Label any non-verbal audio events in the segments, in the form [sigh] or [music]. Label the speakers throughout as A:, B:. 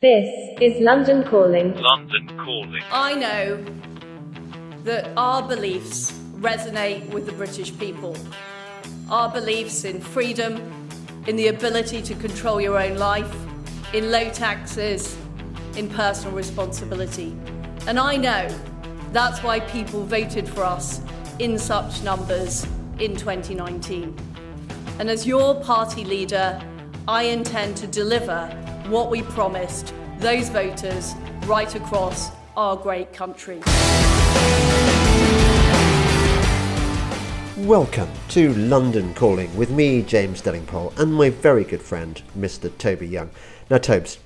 A: This is London Calling.
B: London Calling.
C: I know that our beliefs resonate with the British people. Our beliefs in freedom, in the ability to control your own life, in low taxes, in personal responsibility. And I know that's why people voted for us in such numbers in 2019. And as your party leader, I intend to deliver what we promised those voters right across our great country.
D: Welcome to London Calling with me, James Delingpole, and my very good friend, Mr. Toby Young. Now, Tobes,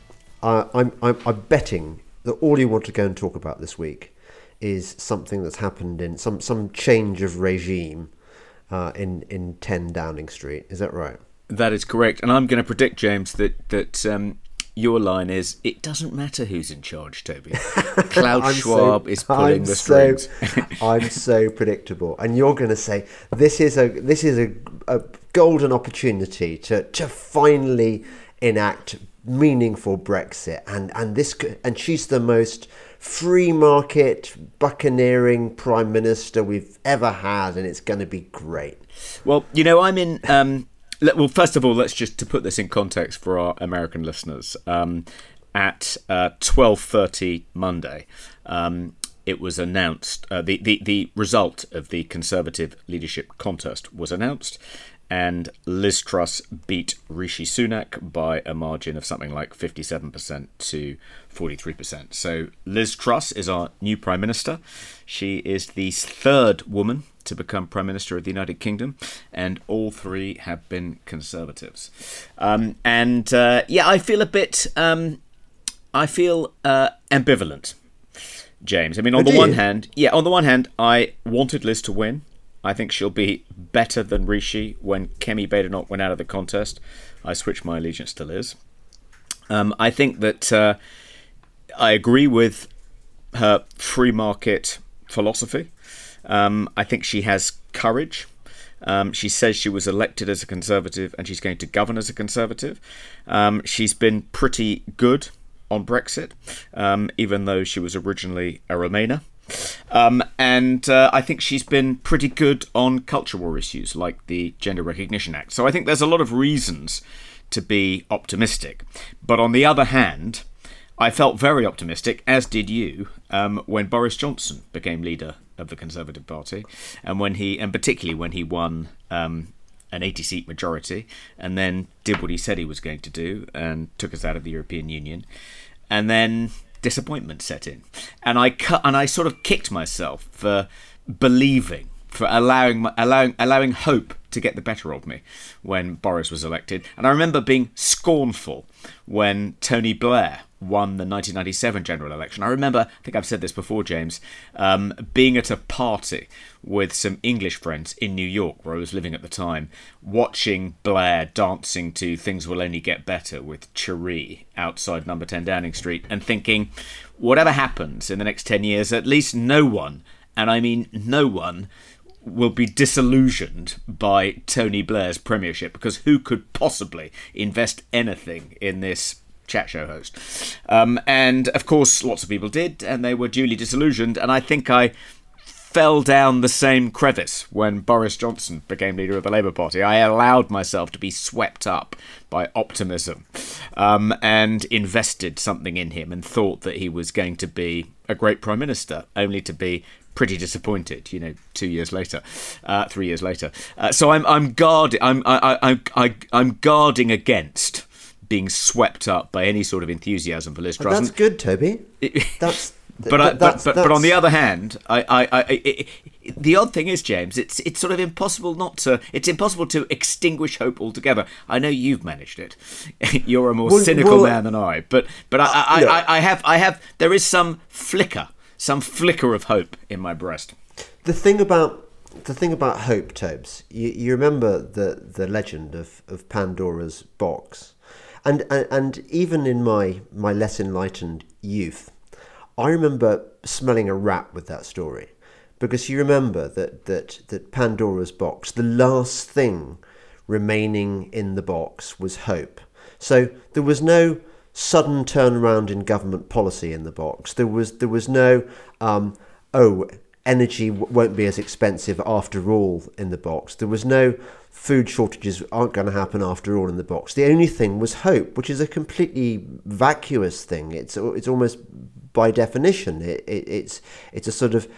D: uh, I'm, I'm, I'm betting that all you want to go and talk about this week is something that's happened in some, some change of regime uh, in, in 10 Downing Street. Is that right?
E: That is correct, and I'm going to predict, James, that that um, your line is it doesn't matter who's in charge, Toby. [laughs] Klaus Schwab
D: so,
E: is pulling
D: I'm
E: the strings.
D: So, [laughs] I'm so predictable, and you're going to say this is a this is a, a golden opportunity to to finally enact meaningful Brexit, and and this and she's the most free market buccaneering prime minister we've ever had, and it's going to be great.
E: Well, you know, I'm in. Um, well, first of all, let's just to put this in context for our American listeners. Um, at uh, twelve thirty Monday, um, it was announced. Uh, the, the the result of the Conservative leadership contest was announced, and Liz Truss beat Rishi Sunak by a margin of something like fifty-seven percent to forty-three percent. So Liz Truss is our new prime minister. She is the third woman to become Prime Minister of the United Kingdom, and all three have been Conservatives. Um, and uh, yeah, I feel a bit, um, I feel uh, ambivalent, James. I mean, on
D: Oh,
E: the one hand, yeah, on the one hand, I wanted Liz to win. I think she'll be better than Rishi when Kemi Badenoch went out of the contest. I switched my allegiance to Liz. Um, I think that uh, I agree with her free market philosophy. Um, I think she has courage. Um, she says she was elected as a conservative and she's going to govern as a conservative. Um, she's been pretty good on Brexit, um, even though she was originally a Remainer. Um, and uh, I think she's been pretty good on culture war issues like the Gender Recognition Act. So I think there's a lot of reasons to be optimistic. But on the other hand, I felt very optimistic, as did you, um, when Boris Johnson became leader of the Conservative Party, and when he, and particularly when he won um, an 80-seat majority, and then did what he said he was going to do, and took us out of the European Union, and then disappointment set in, and I cut, and I sort of kicked myself for believing, for allowing, my- allowing, allowing hope to get the better of me when Boris was elected, and I remember being scornful when Tony Blair won the 1997 general election. I remember, I think I've said this before, James, um, being at a party with some English friends in New York, where I was living at the time, watching Blair dancing to Things Will Only Get Better with Cherie outside number 10 Downing Street, and thinking, whatever happens in the next 10 years, at least no one, and I mean no one, will be disillusioned by Tony Blair's premiership because who could possibly invest anything in this chat show host? Um, and of course, lots of people did, and they were duly disillusioned. And I think I fell down the same crevice when Boris Johnson became leader of the Labour Party. I allowed myself to be swept up by optimism um, and invested something in him and thought that he was going to be a great prime minister, only to be pretty disappointed. You know, two years later, uh, three years later. Uh, so I'm I'm guarding I'm I, I, I, I'm guarding against being swept up by any sort of enthusiasm for Liz Truss.
D: That's good, Toby. [laughs] That's [laughs]
E: but, I, but, but, but on the other hand, I, I, I, I, I, the odd thing is, James, it's it's sort of impossible not to. It's impossible to extinguish hope altogether. I know you've managed it. [laughs] You're a more
D: Well,
E: cynical
D: well,
E: man than I, but but I, I,
D: look.
E: I, I have I have there is some flicker, some flicker of hope in my breast.
D: the thing about the thing about hope, Tobes, you, you remember the the legend of, of Pandora's box, and, and even in my my less enlightened youth, I remember smelling a rat with that story, because you remember that that that Pandora's box, the last thing remaining in the box was hope. So there was no sudden turnaround in government policy in the box. There was there was no um, oh energy won't be as expensive after all in the box. There was no food shortages aren't going to happen after all in the box. The only thing was hope, which is a completely vacuous thing. It's it's almost by definition it, it, it's it's a sort of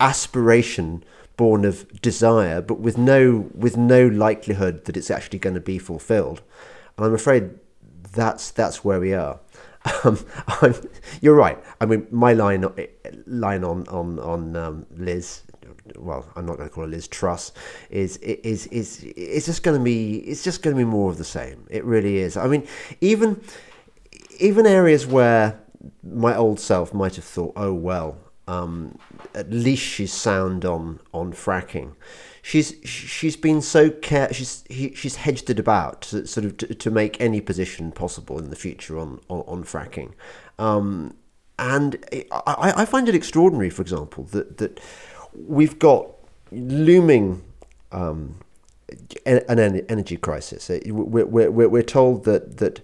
D: aspiration born of desire, but with no with no likelihood that it's actually going to be fulfilled. And I'm afraid that's that's where we are. Um, [laughs] you're right. I mean, my line line on on on um, Liz. Well, I'm not going to call her Liz Truss. Is is is it's just going to be it's just going to be more of the same. It really is. I mean, even even areas where my old self might have thought, oh well, um, at least she's sound on on fracking she's she's been so care she's he, she's hedged it about to, sort of to, to, make any position possible in the future on on, on fracking, um, and I, I find it extraordinary, for example, that that we've got looming. Um, an energy crisis. We're, we're, we're told that that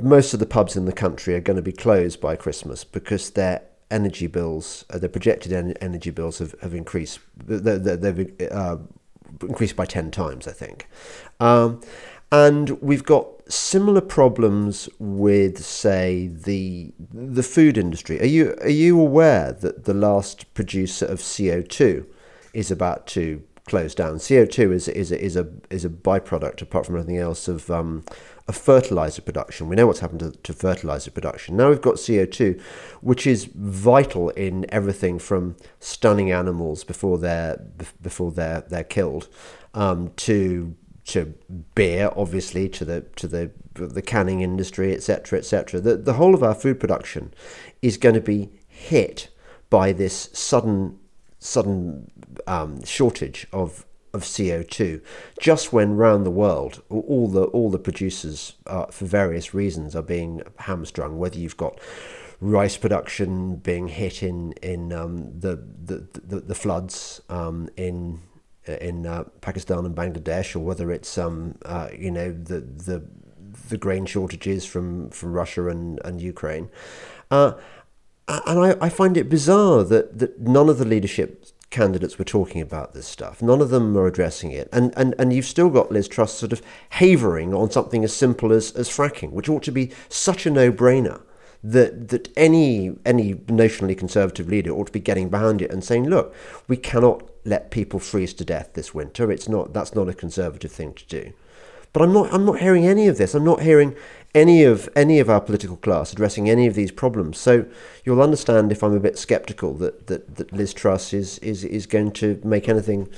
D: most of the pubs in the country are going to be closed by Christmas because they're energy bills, uh, the projected en- energy bills have, have increased. They, they've uh, increased by 10 times, I think. Um, and we've got similar problems with, say, the the food industry. Are you are you aware that the last producer of CO two is about to close down? CO two is is is a is a byproduct, apart from anything else, of um, fertilizer production. We know what's happened to, to fertilizer production. Now we've got CO2, which is vital in everything from stunning animals before they're before they're they're killed, um, to to beer, obviously, to the to the the canning industry, etc., etc. The the whole of our food production is going to be hit by this sudden sudden um, shortage of of CO2 just when round the world all the all the producers uh, for various reasons are being hamstrung whether you've got rice production being hit in in um, the, the, the the floods um, in in uh, Pakistan and Bangladesh or whether it's um uh, you know the the the grain shortages from from Russia and and Ukraine uh, and I, I find it bizarre that, that none of the leadership candidates were talking about this stuff. None of them are addressing it. And, and, and you've still got Liz Truss sort of havering on something as simple as, as fracking, which ought to be such a no brainer that, that any, any notionally conservative leader ought to be getting behind it and saying, look, we cannot let people freeze to death this winter. It's not, that's not a conservative thing to do. But I'm not, I'm not hearing any of this. I'm not hearing any of any of our political class addressing any of these problems. So you'll understand if I'm a bit sceptical that, that, that Liz Truss is, is, is going to make anything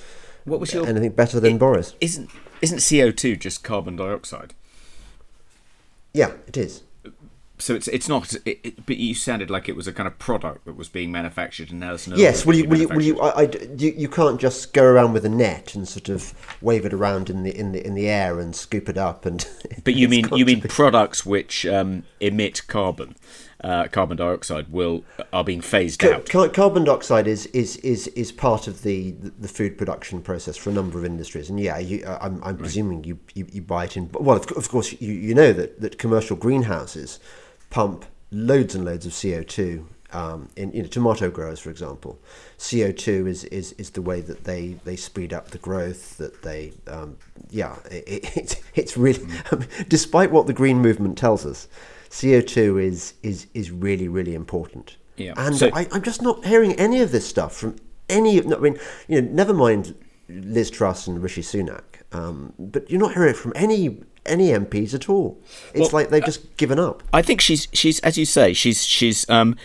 D: what was your, anything better than
E: it,
D: Boris.
E: Isn't isn't CO two just carbon dioxide?
D: Yeah, it is
E: so it's it's not. It, it, but you sounded like it was a kind of product that was being manufactured, and now it's no.
D: Yes, well, you, well, you, well, you, I, I, you, you can't just go around with a net and sort of wave it around in the in the in the air and scoop it up and. [laughs]
E: But you mean you mean be... products which um, emit carbon, uh, carbon dioxide will are being phased
D: Ca-
E: out.
D: carbon dioxide is, is is is part of the the food production process for a number of industries, and yeah, you, I'm, I'm right. presuming you, you, you buy it in. Well, of, of course, you you know that that commercial greenhouses pump loads and loads of CO2 um, in you know, tomato growers, for example. CO2 is, is, is the way that they, they speed up the growth, that they, um, yeah, it, it, [laughs] it's really, despite what the green movement tells us, CO2 is, is, is really, really important.
E: Yeah.
D: And so, I, am just not hearing any of this stuff from any of, I mean, you know, never mind Liz Truss and Rishi Sunak, um, but you're not hearing it from any any MPs at all. It's well, like they've just given up.
E: I think she's she's as you say she's she's um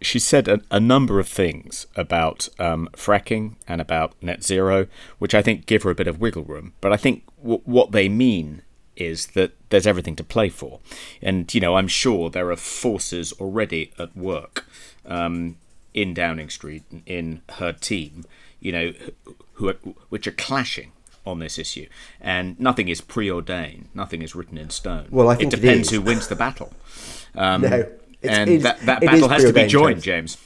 E: she's said a, a number of things about um, fracking and about net zero, which I think give her a bit of wiggle room. But I think w- what they mean is that there's everything to play for, and you know I'm sure there are forces already at work um, in Downing Street in her team, you know, who are, which are clashing on this issue, and nothing is preordained, nothing is written in stone.
D: Well, I think
E: it depends
D: it
E: who wins the battle. [laughs]
D: Um, no,
E: and that, that battle has to be joined, James.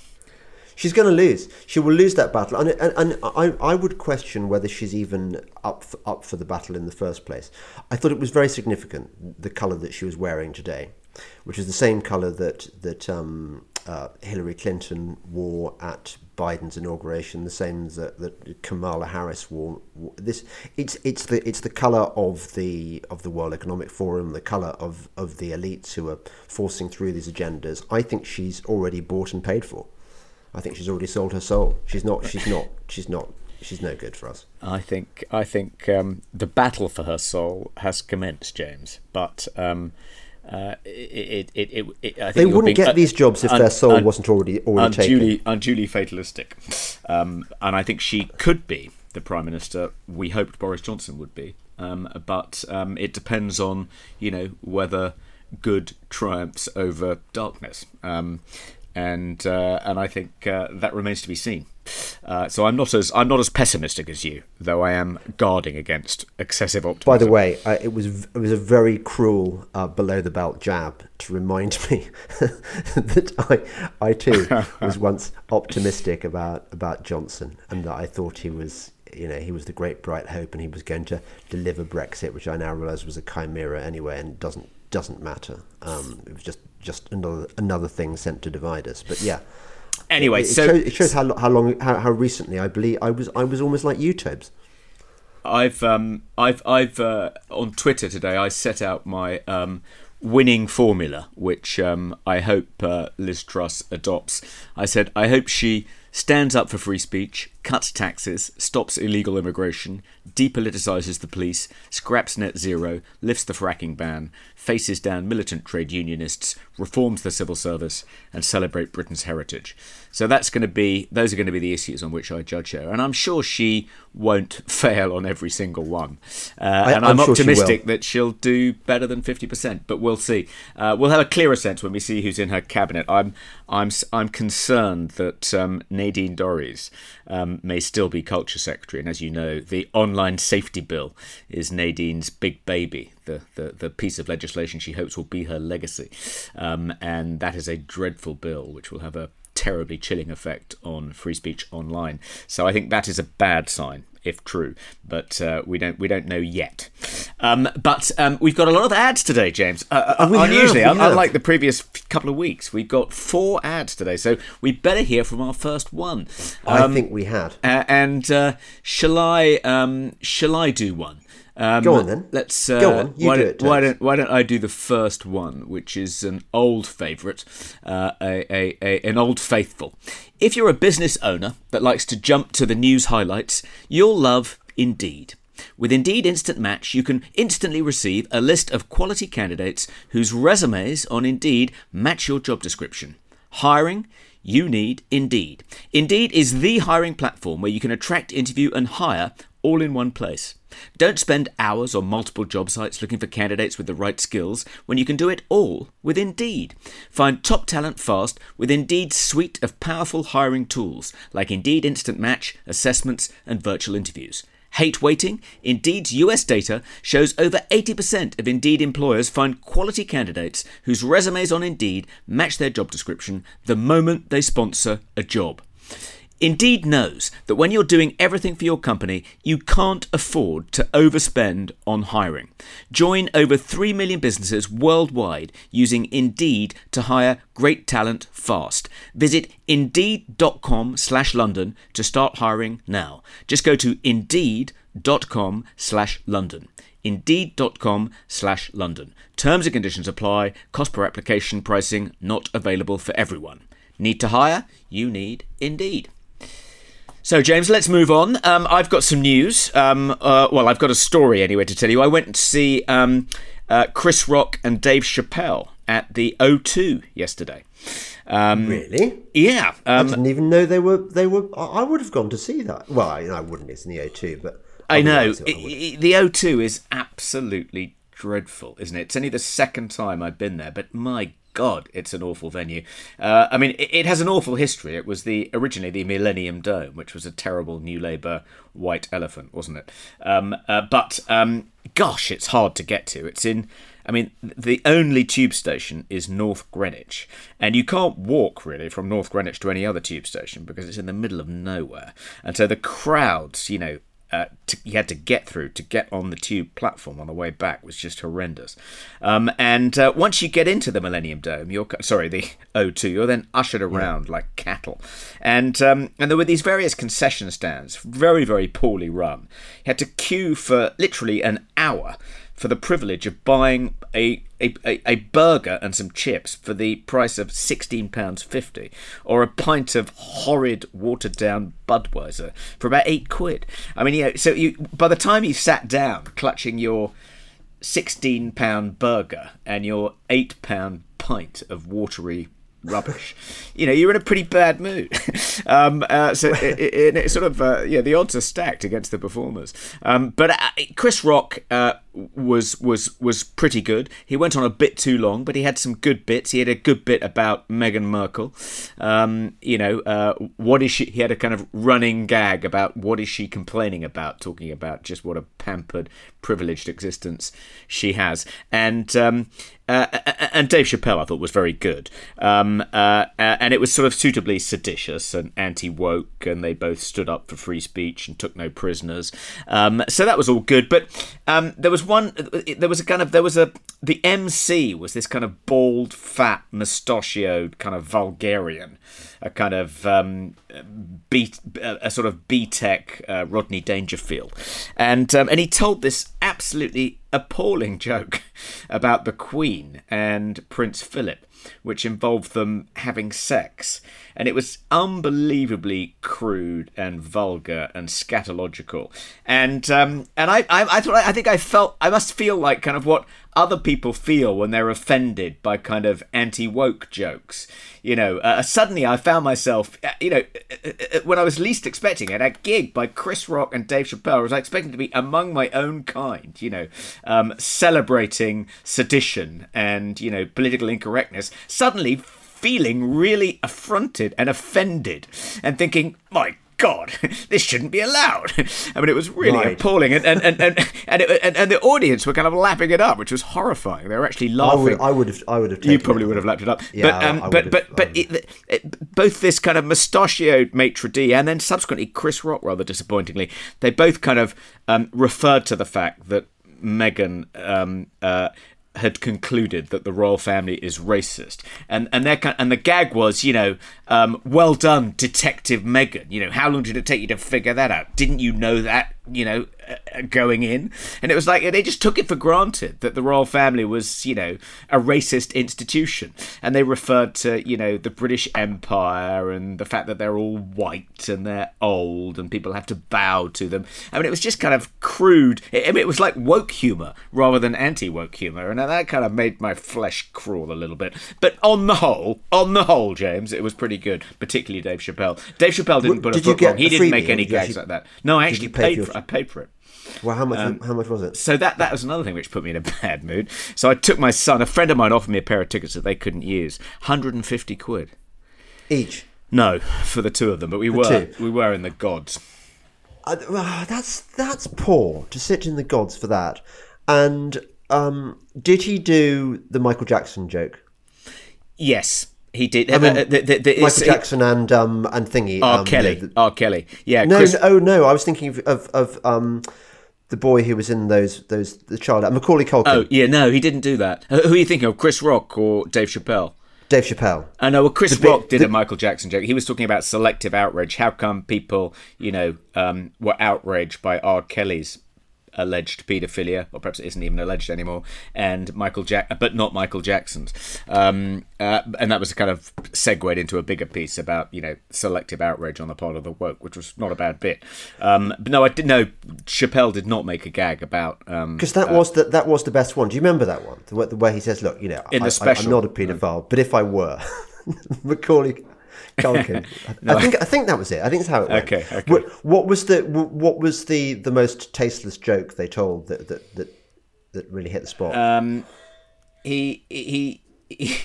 D: She's going to lose. She will lose that battle, and, and, and I, I would question whether she's even up for, up for the battle in the first place. I thought it was very significant the colour that she was wearing today. which is the same colour that that um, uh, Hillary Clinton wore at Biden's inauguration, the same that, that Kamala Harris wore. This it's it's the it's the colour of the of the World Economic Forum, the colour of, of the elites who are forcing through these agendas. I think she's already bought and paid for. I think she's already sold her soul. She's not. She's not. She's not. She's no good for us.
E: I think. I think um, the battle for her soul has commenced, James. But um, uh, it, it, it, it
D: they wouldn't get these jobs if un, their soul un, wasn't already already
E: unduly,
D: taken.
E: Unduly fatalistic, um, and I think she could be the prime minister. We hoped Boris Johnson would be, um, but um, it depends on you know whether good triumphs over darkness. Um, and uh, and I think uh, that remains to be seen. Uh, so I'm not as I'm not as pessimistic as you, though I am guarding against excessive optimism.
D: By the way, uh, it was it was a very cruel uh, below the belt jab to remind [laughs] me that I I too [laughs] was once optimistic about about Johnson and that I thought he was you know he was the great bright hope and he was going to deliver Brexit, which I now realise was a chimera anyway and doesn't doesn't matter. Um, it was just just another another thing sent to divide us. But yeah.
E: Anyway,
D: it, it
E: so
D: shows, it shows how how long how, how recently I believe I was I was almost like you, Tobes.
E: I've um I've I've uh, on Twitter today I set out my um winning formula, which um, I hope uh, Liz Truss adopts. I said I hope she stands up for free speech, cuts taxes, stops illegal immigration, depoliticises the police, scraps net zero, lifts the fracking ban, faces down militant trade unionists, reforms the civil service, and celebrate Britain's heritage. So that's going to be those are going to be the issues on which I judge her, and I'm sure she won't [laughs] fail on every single one. Uh, I, and I'm, I'm optimistic she that she'll do better than 50%, but we'll see. Uh, we'll have a clearer sense when we see who's in her cabinet. I'm I'm I'm concerned that um, Nadine Dorries um, may still be culture secretary, and as you know, the online safety bill is Nadine's big baby. The, the, the piece of legislation she hopes will be her legacy. Um, and that is a dreadful bill which will have a terribly chilling effect on free speech online. So I think that is a bad sign if true, but uh, we don't we don't know yet. Um, but um, we've got a lot of ads today, James. Uh, uh unusually, have, unlike the previous couple of weeks, we've got four ads today, so we better hear from our first one.
D: Um, I think we had.
E: And uh, shall I um, shall I do one?
D: Um, Go on then.
E: Let's uh,
D: Go on. You
E: why,
D: do it.
E: Why don't Why don't I do the first one, which is an old favourite, uh, a, a, a, an old faithful. If you're a business owner that likes to jump to the news highlights, you'll love Indeed. With Indeed Instant Match, you can instantly receive a list of quality candidates whose resumes on Indeed match your job description. Hiring you need Indeed. Indeed is the hiring platform where you can attract, interview, and hire all in one place. Don't spend hours on multiple job sites looking for candidates with the right skills when you can do it all with Indeed. Find top talent fast with Indeed's suite of powerful hiring tools like Indeed Instant Match, assessments, and virtual interviews. Hate waiting? Indeed's US data shows over 80% of Indeed employers find quality candidates whose resumes on Indeed match their job description the moment they sponsor a job. Indeed knows that when you're doing everything for your company, you can't afford to overspend on hiring. Join over 3 million businesses worldwide using Indeed to hire great talent fast. Visit indeed.com slash London to start hiring now. Just go to indeed.com slash London. Indeed.com slash London. Terms and conditions apply. Cost per application pricing not available for everyone. Need to hire? You need Indeed. So, James, let's move on. Um, I've got some news. Um, uh, well, I've got a story anyway to tell you. I went to see um, uh, Chris Rock and Dave Chappelle at the O2 yesterday.
D: Um, really?
E: Yeah.
D: I um, didn't even know they were. They were. I would have gone to see that. Well, I, I wouldn't. It's in the O2, but
E: I know it, it, the O2 is absolutely dreadful, isn't it? It's only the second time I've been there, but my God, it's an awful venue. Uh, I mean, it, it, has an awful history. It was the originally the Millennium Dome, which was a terrible New Labour white elephant, wasn't it? Um, uh, but um, gosh, it's hard to get to. It's in. I mean, the only tube station is North Greenwich, and you can't walk really from North Greenwich to any other tube station because it's in the middle of nowhere. And so the crowds, you know, uh, to, you had to get through to get on the tube platform on the way back was just horrendous. Um, and uh, once you get into the Millennium Dome, you're sorry the [laughs] O2, you're then ushered around yeah. like cattle, and um, and there were these various concession stands, very very poorly run. You had to queue for literally an hour for the privilege of buying a, a, a, burger and some chips for the price of £16.50 or a pint of horrid watered down Budweiser for about eight quid. I mean, you know, so you, by the time you sat down clutching your £16 burger and your £8 pint of watery rubbish. [laughs] you know, you're in a pretty bad mood. [laughs] um, uh, so it, it, it, sort of, uh, yeah, the odds are stacked against the performers. Um, but uh, Chris Rock uh, was was was pretty good. He went on a bit too long, but he had some good bits. He had a good bit about Meghan Markle. Um, you know, uh, what is she? He had a kind of running gag about what is she complaining about, talking about just what a pampered, privileged existence she has. And um, uh, and Dave Chappelle, I thought, was very good. Um, uh, and it was sort of suitably seditious and anti woke, and they both stood up for free speech and took no prisoners. Um, so that was all good. But um, there was one. There was a kind of there was a the MC was this kind of bald, fat, mustachioed kind of vulgarian, a kind of um, B, a sort of BTEC uh, Rodney Dangerfield, and um, and he told this absolutely appalling [laughs] joke about the Queen and Prince Philip, which involved them having sex. And it was unbelievably crude and vulgar and scatological. And um, and I, I, I thought I think I felt I must feel like kind of what other people feel when they're offended by kind of anti woke jokes. You know, uh, suddenly I found myself, uh, you know, uh, uh, when I was least expecting it, a gig by Chris Rock and Dave Chappelle. I was expecting to be among my own kind, you know, um, celebrating sedition and, you know, political incorrectness. Suddenly, feeling really affronted and offended and thinking, my God, [laughs] this shouldn't be allowed. I mean, it was really right. appalling, and and and and and, it, and and, the audience were kind of lapping it up, which was horrifying. They were actually laughing. I
D: would, I would have, I would have.
E: You probably would have lapped it up. Yeah, but um, but but but it, it, both this kind of mustachioed maitre d and then subsequently Chris Rock, rather disappointingly, they both kind of um, referred to the fact that Meghan um, uh, had concluded that the royal family is racist, and and their and the gag was, you know, um, well done, Detective Megan. You know, how long did it take you to figure that out? Didn't you know that? You know, uh, going in, and it was like they just took it for granted that the royal family was, you know, a racist institution, and they referred to, you know, the British Empire and the fact that they're all white and they're old and people have to bow to them. I mean, it was just kind of crude. I mean, it was like woke humor rather than anti-woke humor, and that kind of made my flesh crawl a little bit. But on the whole, on the whole, James, it was pretty good, particularly Dave Chappelle. Dave Chappelle didn't put
D: did
E: a foot wrong. He didn't make any gags like that. No, I actually paid. For, I paid for it.
D: Well, how much? Um, how much was it?
E: So that that was another thing which put me in a [laughs] bad mood. So I took my son. A friend of mine offered me a pair of tickets that they couldn't use. Hundred and fifty quid
D: each.
E: No, for the two of them. But we were we were in the gods.
D: Uh, that's that's poor to sit in the gods for that. And um, did he do the Michael Jackson joke?
E: Yes. He did.
D: I mean, uh, the, the, the, Michael Jackson and um and thingy.
E: R.
D: Um,
E: Kelly.
D: The,
E: R. Kelly. Yeah.
D: No,
E: Chris...
D: no, oh no. I was thinking of of, of um the boy who was in those those the child Macaulay Culkin.
E: Oh yeah, no, he didn't do that. Who are you thinking of? Chris Rock or Dave Chappelle?
D: Dave Chappelle.
E: I know. Well, Chris the, Rock did the, a Michael Jackson joke. He was talking about selective outrage. How come people, you know, um, were outraged by R. Kelly's alleged paedophilia, or perhaps it isn't even alleged anymore, and Michael Jack, but not Michael Jackson's. Um, uh, and that was a kind of segued into a bigger piece about you know selective outrage on the part of the woke, which was not a bad bit. Um, but no, I did know Chappelle did not make a gag about
D: because um, that uh, was the that was the best one. Do you remember that one? The, the way he says, "Look, you know,
E: in I, the special,
D: I, I'm not a paedophile, but if I were." [laughs] Macaulay Culkin. [laughs] no, I think I think that was it. I think that's how it went.
E: Okay. okay.
D: What, what, was the what was the the most tasteless joke they told that that that, that really hit the spot?
E: Um, he he. he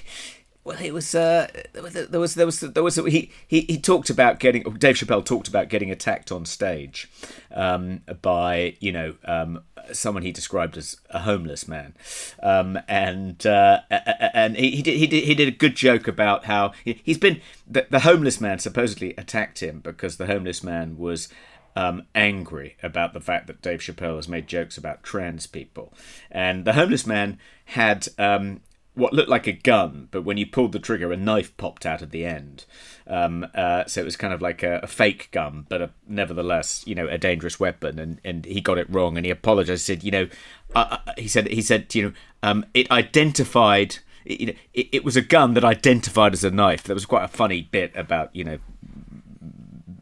E: well, it was uh, there was there was there was he, he he talked about getting Dave Chappelle talked about getting attacked on stage um, by you know um, someone he described as a homeless man, um, and uh, and he, he did he did he did a good joke about how he, has been the, the homeless man supposedly attacked him because the homeless man was um, angry about the fact that Dave Chappelle has made jokes about trans people, and the homeless man had um, what looked like a gun, but when you pulled the trigger, a knife popped out at the end. Um, uh, so it was kind of like a, a fake gun, but a, nevertheless, you know, a dangerous weapon. And, and he got it wrong, and he apologized. Said, you know, uh, he said he said, you know, um, it identified. Know, it, it was a gun that identified as a knife. There was quite a funny bit about you know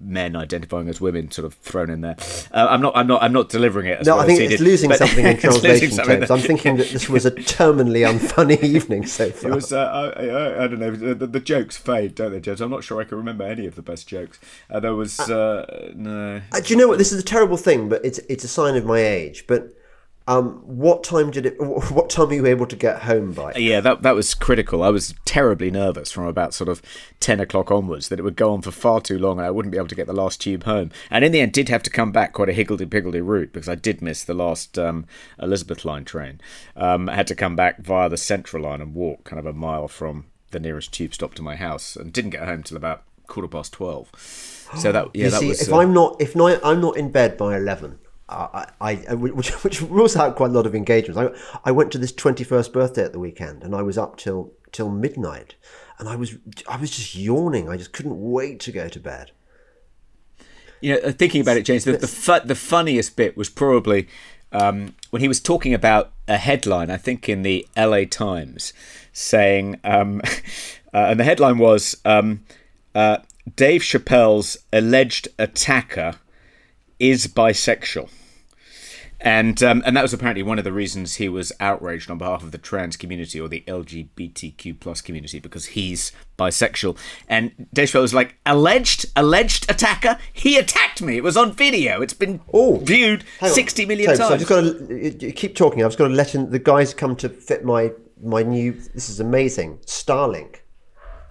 E: men identifying as women sort of thrown in there. Uh, I'm not. I'm not. I'm not delivering it.
D: no,
E: well
D: I think
E: it's
D: did, losing something in [laughs] translation terms. I'm thinking that this was a terminally unfunny [laughs] evening so far.
E: It was. Uh, I, I, I, don't know. The, the, jokes fade, don't they, James? I'm not sure I can remember any of the best jokes. Uh, there was uh, no.
D: Uh, do you know what? This is a terrible thing, but it's it's a sign of my age. But um, what time did it? [laughs] What time were you able to get home by?
E: Yeah, that that was critical. I was terribly nervous from about sort of ten o'clock onwards that it would go on for far too long and I wouldn't be able to get the last tube home. And in the end, did have to come back quite a higgledy piggledy route because I did miss the last um, Elizabeth line train. Um, I had to come back via the Central line and walk kind of a mile from the nearest tube stop to my house, and didn't get home till about quarter past twelve. So that yeah,
D: you
E: that
D: see,
E: was.
D: If
E: uh,
D: I'm not if not, I'm not in bed by eleven. I, I, which, [laughs] which rules out quite a lot of engagements. I, I went to this twenty first birthday at the weekend, and I was up till till midnight, and I was I was just yawning. I just couldn't wait to go to bed.
E: You know, uh, thinking about it, James, the the, fu- the funniest bit was probably um, when he was talking about a headline. I think in the L.A. Times, saying, um, [laughs] uh, and the headline was um, uh, Dave Chappelle's alleged attacker is bisexual. And um, and that was apparently one of the reasons he was outraged on behalf of the trans community or the LGBTQ plus community because he's bisexual. And Chappelle was like, alleged, alleged attacker. He attacked me. It was on video. It's been
D: Oh,
E: viewed sixty million
D: So- so
E: times.
D: I've just got to keep talking. I've just got to let in, the guys come to fit my my new. This is amazing. Starlink.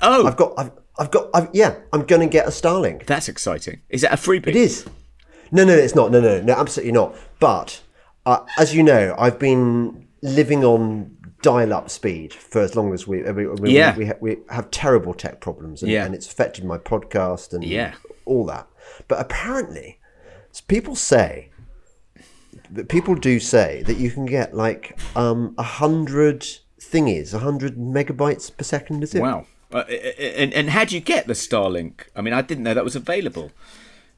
E: oh,
D: I've got. I've, I've got. I've, yeah, I'm going to get a Starlink.
E: that's exciting. Is that a freebie?
D: It is. No, no, it's not. No, no, no, absolutely not. But uh, as you know, I've been living on dial-up speed for as long as we we, we,
E: Yeah.
D: we, ha- we have terrible tech problems, and,
E: Yeah.
D: and it's affected my podcast and
E: Yeah.
D: all that. But apparently, people say that people do say that you can get like um, a hundred thingies, a hundred megabytes per second. Is it?
E: Wow. Uh, and, and how do you get the Starlink? I mean, I didn't know that was available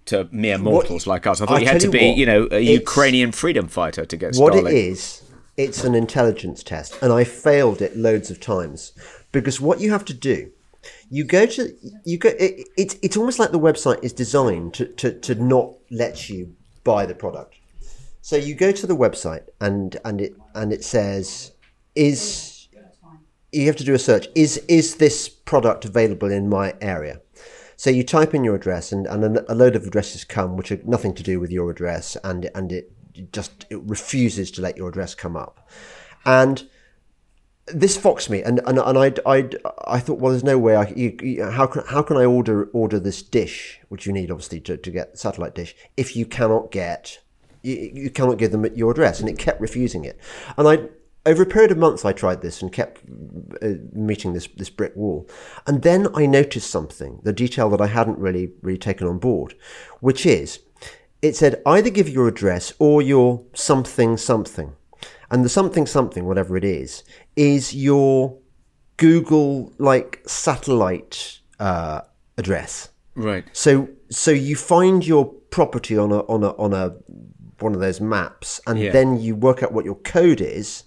E: to mere mortals like us. I thought
D: I
E: you had to
D: you
E: be,
D: what,
E: you know, a Ukrainian freedom fighter to get
D: What it is, it's an intelligence test, and I failed it loads of times because what you have to do, you go to you go. It, it's it's almost like the website is designed to, to to not let you buy the product. So you go to the website and and it and it says is you have to do a search. Is is this product available in my area? So you type in your address, and, and a load of addresses come, which are nothing to do with your address, and and it just it refuses to let your address come up, and this foxed me, and and, and I I I thought, well, there's no way I you, you, how can how can I order order this dish, which you need obviously to, to get satellite dish, if you cannot get you, you cannot give them your address, and it kept refusing it, and I over a period of months I tried this and kept uh, meeting this this brick wall, and then I noticed something, the detail that I hadn't really really taken on board, which is it said either give your address or your something something. And the something something, whatever it is, is your Google like satellite uh, address.
E: Right.
D: So so you find your property on a on a on a one of those maps, and
E: Yeah.
D: then you work out what your code is,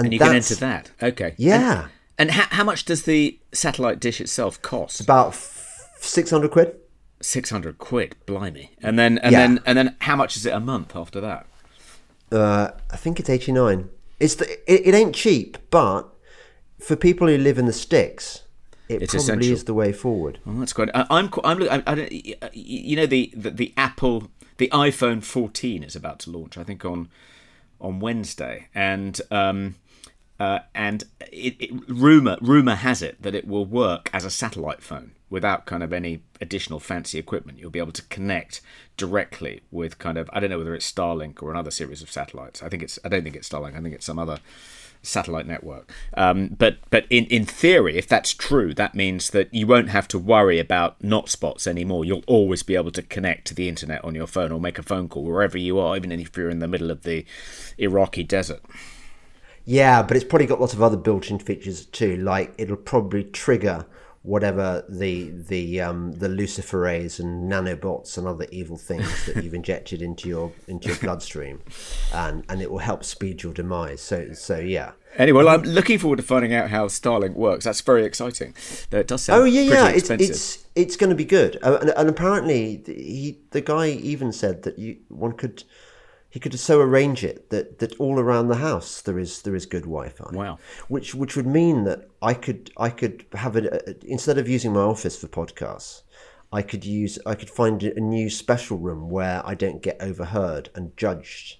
D: and,
E: And you can enter that. Okay.
D: Yeah.
E: And, and how, how much does the satellite dish itself cost?
D: about six hundred quid.
E: Six hundred quid. Blimey. And then and
D: Yeah.
E: then and then how much is it a month after that?
D: Uh, I think it's eighty nine. It's the, it, it ain't cheap, but for people who live in the sticks, it
E: It's
D: probably
E: essential.
D: is the way forward.
E: Oh, that's quite. I, I'm. I'm. I, I don't. You know the, the the Apple the iPhone 14 is about to launch. I think on on Wednesday, and um, uh, and it, it, rumor rumor has it that it will work as a satellite phone without kind of any additional fancy equipment. You'll be able to connect directly with kind of I don't know whether it's Starlink or another series of satellites. I think it's I don't think it's Starlink. I think it's some other satellite network. Um, but but in, in theory, if that's true, that means that you won't have to worry about not spots anymore. You'll always be able to connect to the internet on your phone or make a phone call wherever you are, even if you're in the middle of the Iraqi desert.
D: Yeah, but it's probably got lots of other built-in features too. Like it'll probably trigger whatever the the um, the luciferase and nanobots and other evil things that you've injected into your into your bloodstream, and and it will help speed your demise. So so yeah.
E: Anyway, well, I'm looking forward to finding out how Starlink works. That's very exciting. Though it does sound
D: Oh yeah, yeah. It's it's it's going to be good. Uh, and, and apparently, he the guy even said that you one could he could so arrange it that, that all around the house there is there is good Wi-Fi.
E: Wow.
D: Which which would mean that I could I could have it instead of using my office for podcasts, I could use I could find a new special room where I don't get overheard and judged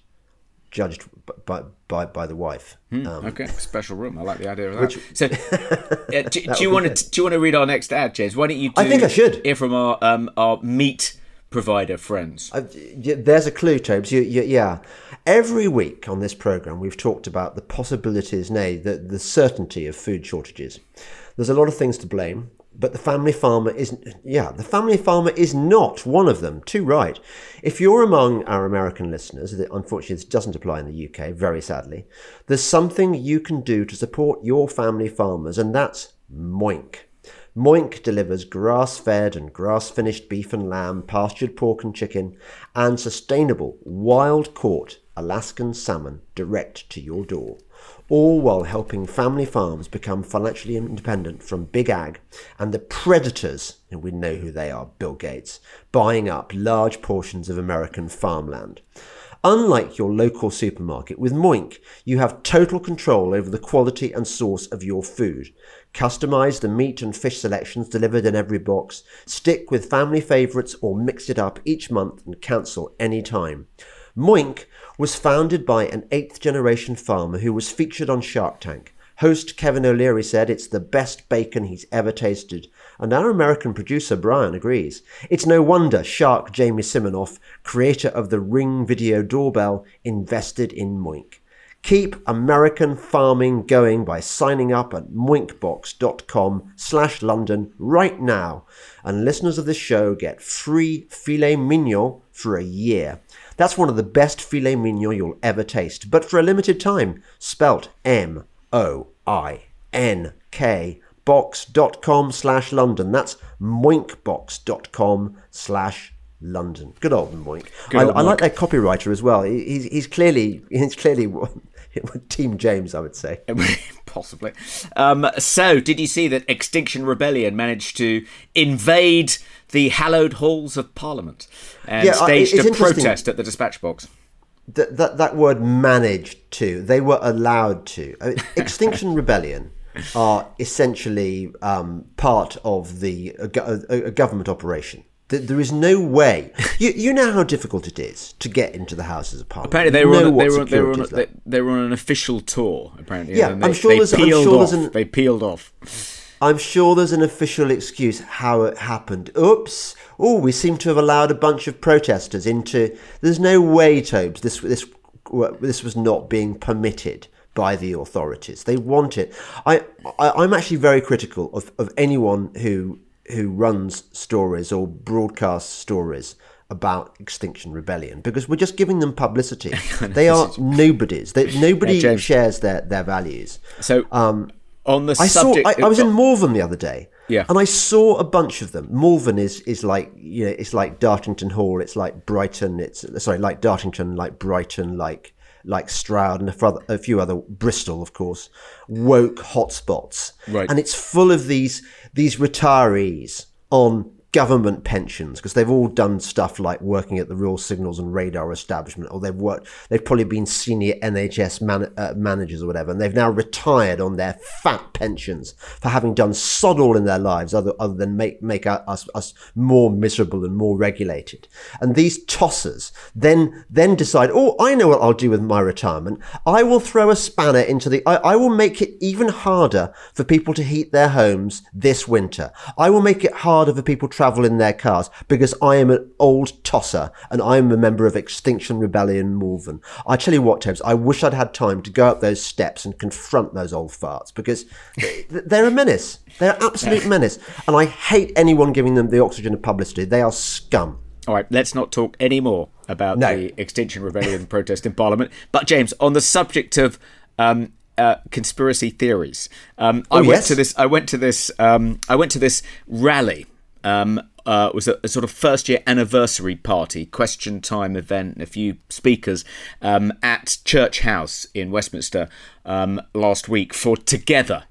D: judged by by, by the wife. Um,
E: Okay, special room. I like the idea of that.
D: Which-
E: so, [laughs] uh, do, do you want to do you want to read our next ad, James? Why don't you? Do
D: I think I should.
E: hear from our um, our meat provider friends.
D: Uh, There's a clue, Tobes. You, you, yeah. Every week on this program, we've talked about the possibilities, nay, the, the certainty of food shortages. There's a lot of things to blame, but the family farmer isn't. Yeah, the family farmer is not one of them. Too right. If you're among our American listeners, that unfortunately this doesn't apply in the UK, very sadly. There's something you can do to support your family farmers, and that's Moink. Moink delivers grass fed and grass finished beef and lamb, pastured pork and chicken, and sustainable wild caught Alaskan salmon direct to your door. All while helping family farms become financially independent from big ag and the predators, and we know who they are Bill Gates, buying up large portions of American farmland. Unlike your local supermarket, with Moink, you have total control over the quality and source of your food. Customize the meat and fish selections delivered in every box, stick with family favourites, or mix it up each month and cancel any time. Moink was founded by an eighth generation farmer who was featured on Shark Tank. Host Kevin O'Leary said it's the best bacon he's ever tasted, and our American producer Brian agrees. It's no wonder Shark Jamie Siminoff, creator of the Ring video doorbell, invested in Moink. Keep American farming going by signing up at moinkbox.com slash London right now. And listeners of this show get free filet mignon for a year. That's one of the best filet mignon you'll ever taste, but for a limited time. Spelt M O I N K box.com slash London. That's moinkbox.com slash London. Good old Moink. I,
E: old
D: I like
E: Moink.
D: their copywriter as well. He- He's, he's clearly he's clearly [laughs] [laughs] Team James, I would say. [laughs]
E: Possibly. Um, so, did you see that Extinction Rebellion managed to invade the hallowed halls of Parliament and
D: Yeah,
E: staged a protest at the dispatch box?
D: That, that, that word managed to, they were allowed to. I mean, [laughs] Extinction Rebellion are essentially um, part of the a, a, a government operation. Th- There is no way. You, you know how difficult it is to get into the Houses of Parliament.
E: Apparently, they
D: You
E: were,
D: know
E: on, they, were, they, were on,
D: security is
E: they,
D: like.
E: they were on an official tour, apparently.
D: Yeah,
E: and
D: I'm sure
E: they
D: there's- I'm sure there's an-
E: They peeled off.
D: I'm sure there's an official excuse how it happened. Oops! Oh, we seem to have allowed a bunch of protesters into. There's no way, Tobes. This this this was not being permitted by the authorities. They want it. I, I I'm actually very critical of, of anyone who who runs stories or broadcasts stories about Extinction Rebellion because we're just giving them publicity. [laughs] they are nobodies. They, [laughs] nobody
E: Yeah,
D: shares their, their values.
E: So,
D: Um,
E: on the
D: I
E: subject.
D: saw. I, I was in Malvern the other day.
E: Yeah.
D: And I saw a bunch of them. Malvern is is like you know it's like Dartington Hall. It's like Brighton. It's sorry like Dartington, like Brighton, like like Stroud and a, few other- a few other Bristol, of course, woke hotspots.
E: Right.
D: And it's full of these these retirees on government pensions because they've all done stuff like working at the Royal Signals and Radar establishment, or they've worked. They've probably been senior NHS man, uh, managers or whatever, and they've now retired on their fat pensions for having done sod all in their lives, other other than make make us us more miserable and more regulated. And these tossers then then decide, oh, I know what I'll do with my retirement. I will throw a spanner into the. I, I will make it even harder for people to heat their homes this winter. I will make it harder for people travel in their cars because I am an old tosser and I'm a member of Extinction Rebellion Malvern. I tell you what, Tobes, I wish I'd had time to go up those steps and confront those old farts because they're a menace. They're an absolute menace. And I hate anyone giving them the oxygen of publicity. They are scum.
E: All right, let's not talk any more about
D: No.
E: the Extinction Rebellion protest in Parliament. But James, on the subject of um, uh, conspiracy theories, um, I
D: Oh,
E: went
D: yes.
E: to this. I went to this. Um, I went to this rally. Um, uh, was a, a sort of first year anniversary party, question time event, a few speakers um, at Church House in Westminster um, last week for Together.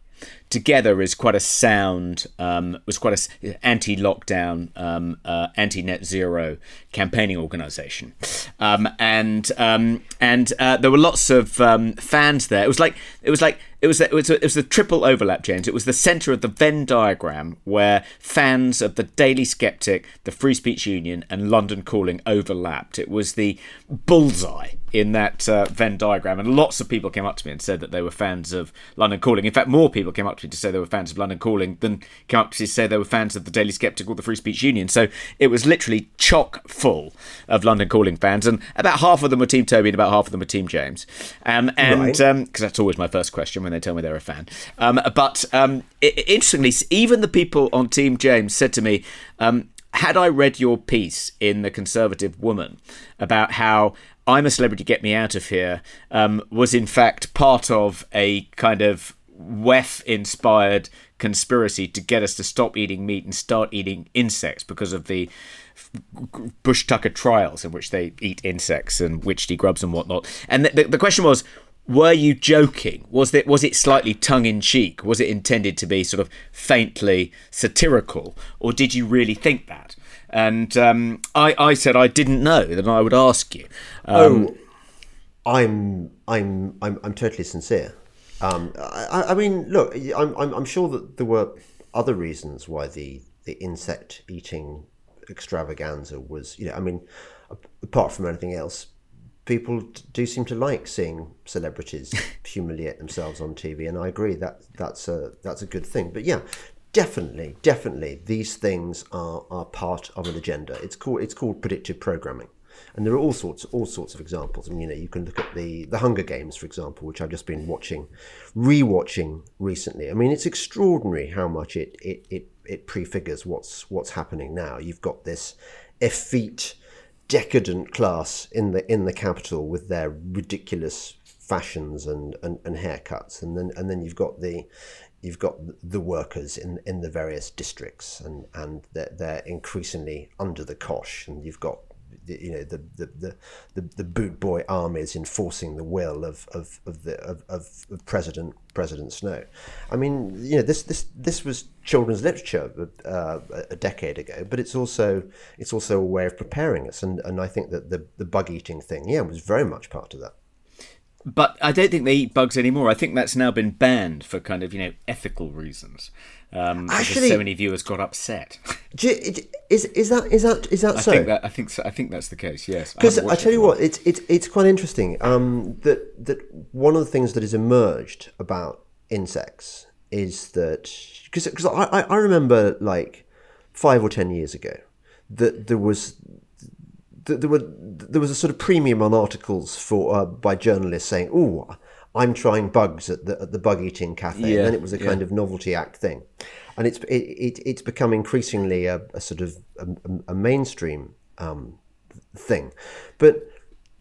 E: Together is quite a sound, um, was quite a anti-lockdown, um, uh, anti-net zero campaigning organisation, um, and um, and uh, there were lots of um, fans there. It was like it was like it was it was a, it was the triple overlap, James. It was the centre of the Venn diagram where fans of the Daily Skeptic, the Free Speech Union, and London Calling overlapped. It was the bullseye in that uh, Venn diagram, and lots of people came up to me and said that they were fans of London Calling. In fact, more people came up to me to say they were fans of London Calling than came up to me to say they were fans of the Daily Skeptic or the Free Speech Union. So it was literally chock full of London Calling fans, and about half of them were Team Toby and about half of them were Team James. Um, and
D: Right.
E: because that's always my first question when they tell me they're a fan. Um, but um, i- i- interestingly, even the people on Team James said to me, um, "Had I read your piece in the Conservative Woman about how I'm a celebrity, get me out of here," um, was in fact part of a kind of WEF-inspired conspiracy to get us to stop eating meat and start eating insects because of the Bush Tucker trials in which they eat insects and witchetty grubs and whatnot. And the, the, question was, were you joking? Was it was it slightly tongue in cheek? Was it intended to be sort of faintly satirical, or did you really think that? And um, I, I said I didn't know. that I would ask you. Um,
D: oh, I'm I'm I'm I'm totally sincere. Um, I, I- I mean, look, I'm, I'm I'm sure that there were other reasons why the the insect eating extravaganza was. You know, I mean, apart from anything else, people do seem to like seeing celebrities [laughs] humiliate themselves on TV, and I agree that that's a that's a good thing. But yeah. Definitely, definitely, these things are, are part of an agenda. It's called it's called predictive programming, and there are all sorts all sorts of examples. I mean, you know, you can look at the the Hunger Games, for example, which I've just been watching, rewatching recently. I mean, it's extraordinary how much it it it, it prefigures what's what's happening now. You've got this effete, decadent class in the in the capital with their ridiculous fashions and, and, and haircuts, and then and then you've got the you've got the workers in in the various districts, and and they're, they're increasingly under the cosh, and you've got the, you know the the, the, the boot boy armies enforcing the will of of, of the of, of, of President President Snow. I mean, you know this this this was children's literature uh, a decade ago, but it's also it's also a way of preparing us, and, and I think that the the bug eating thing, yeah, was very much part of that.
E: But I don't think they eat bugs anymore. I think that's now been banned for kind of you know ethical reasons. Um, because
D: Actually-
E: so many viewers got upset. [laughs]
D: You- Is is that is that is that
E: I
D: so?
E: think that I think so, I think that's the case. Yes,
D: Because
E: haven't
D: I tell you what, it's it's it's quite interesting um, that that one of the things that has emerged about insects is that because because I, I I remember like five or ten years ago that there was there were there was a sort of premium on articles for uh, by journalists saying, "Oh, I'm trying bugs at the at the bug eating cafe,"
E: Yeah,
D: and then it was a
E: yeah.
D: kind of novelty act thing, and it's it, it it's become increasingly a, a sort of a, a- mainstream um, thing, but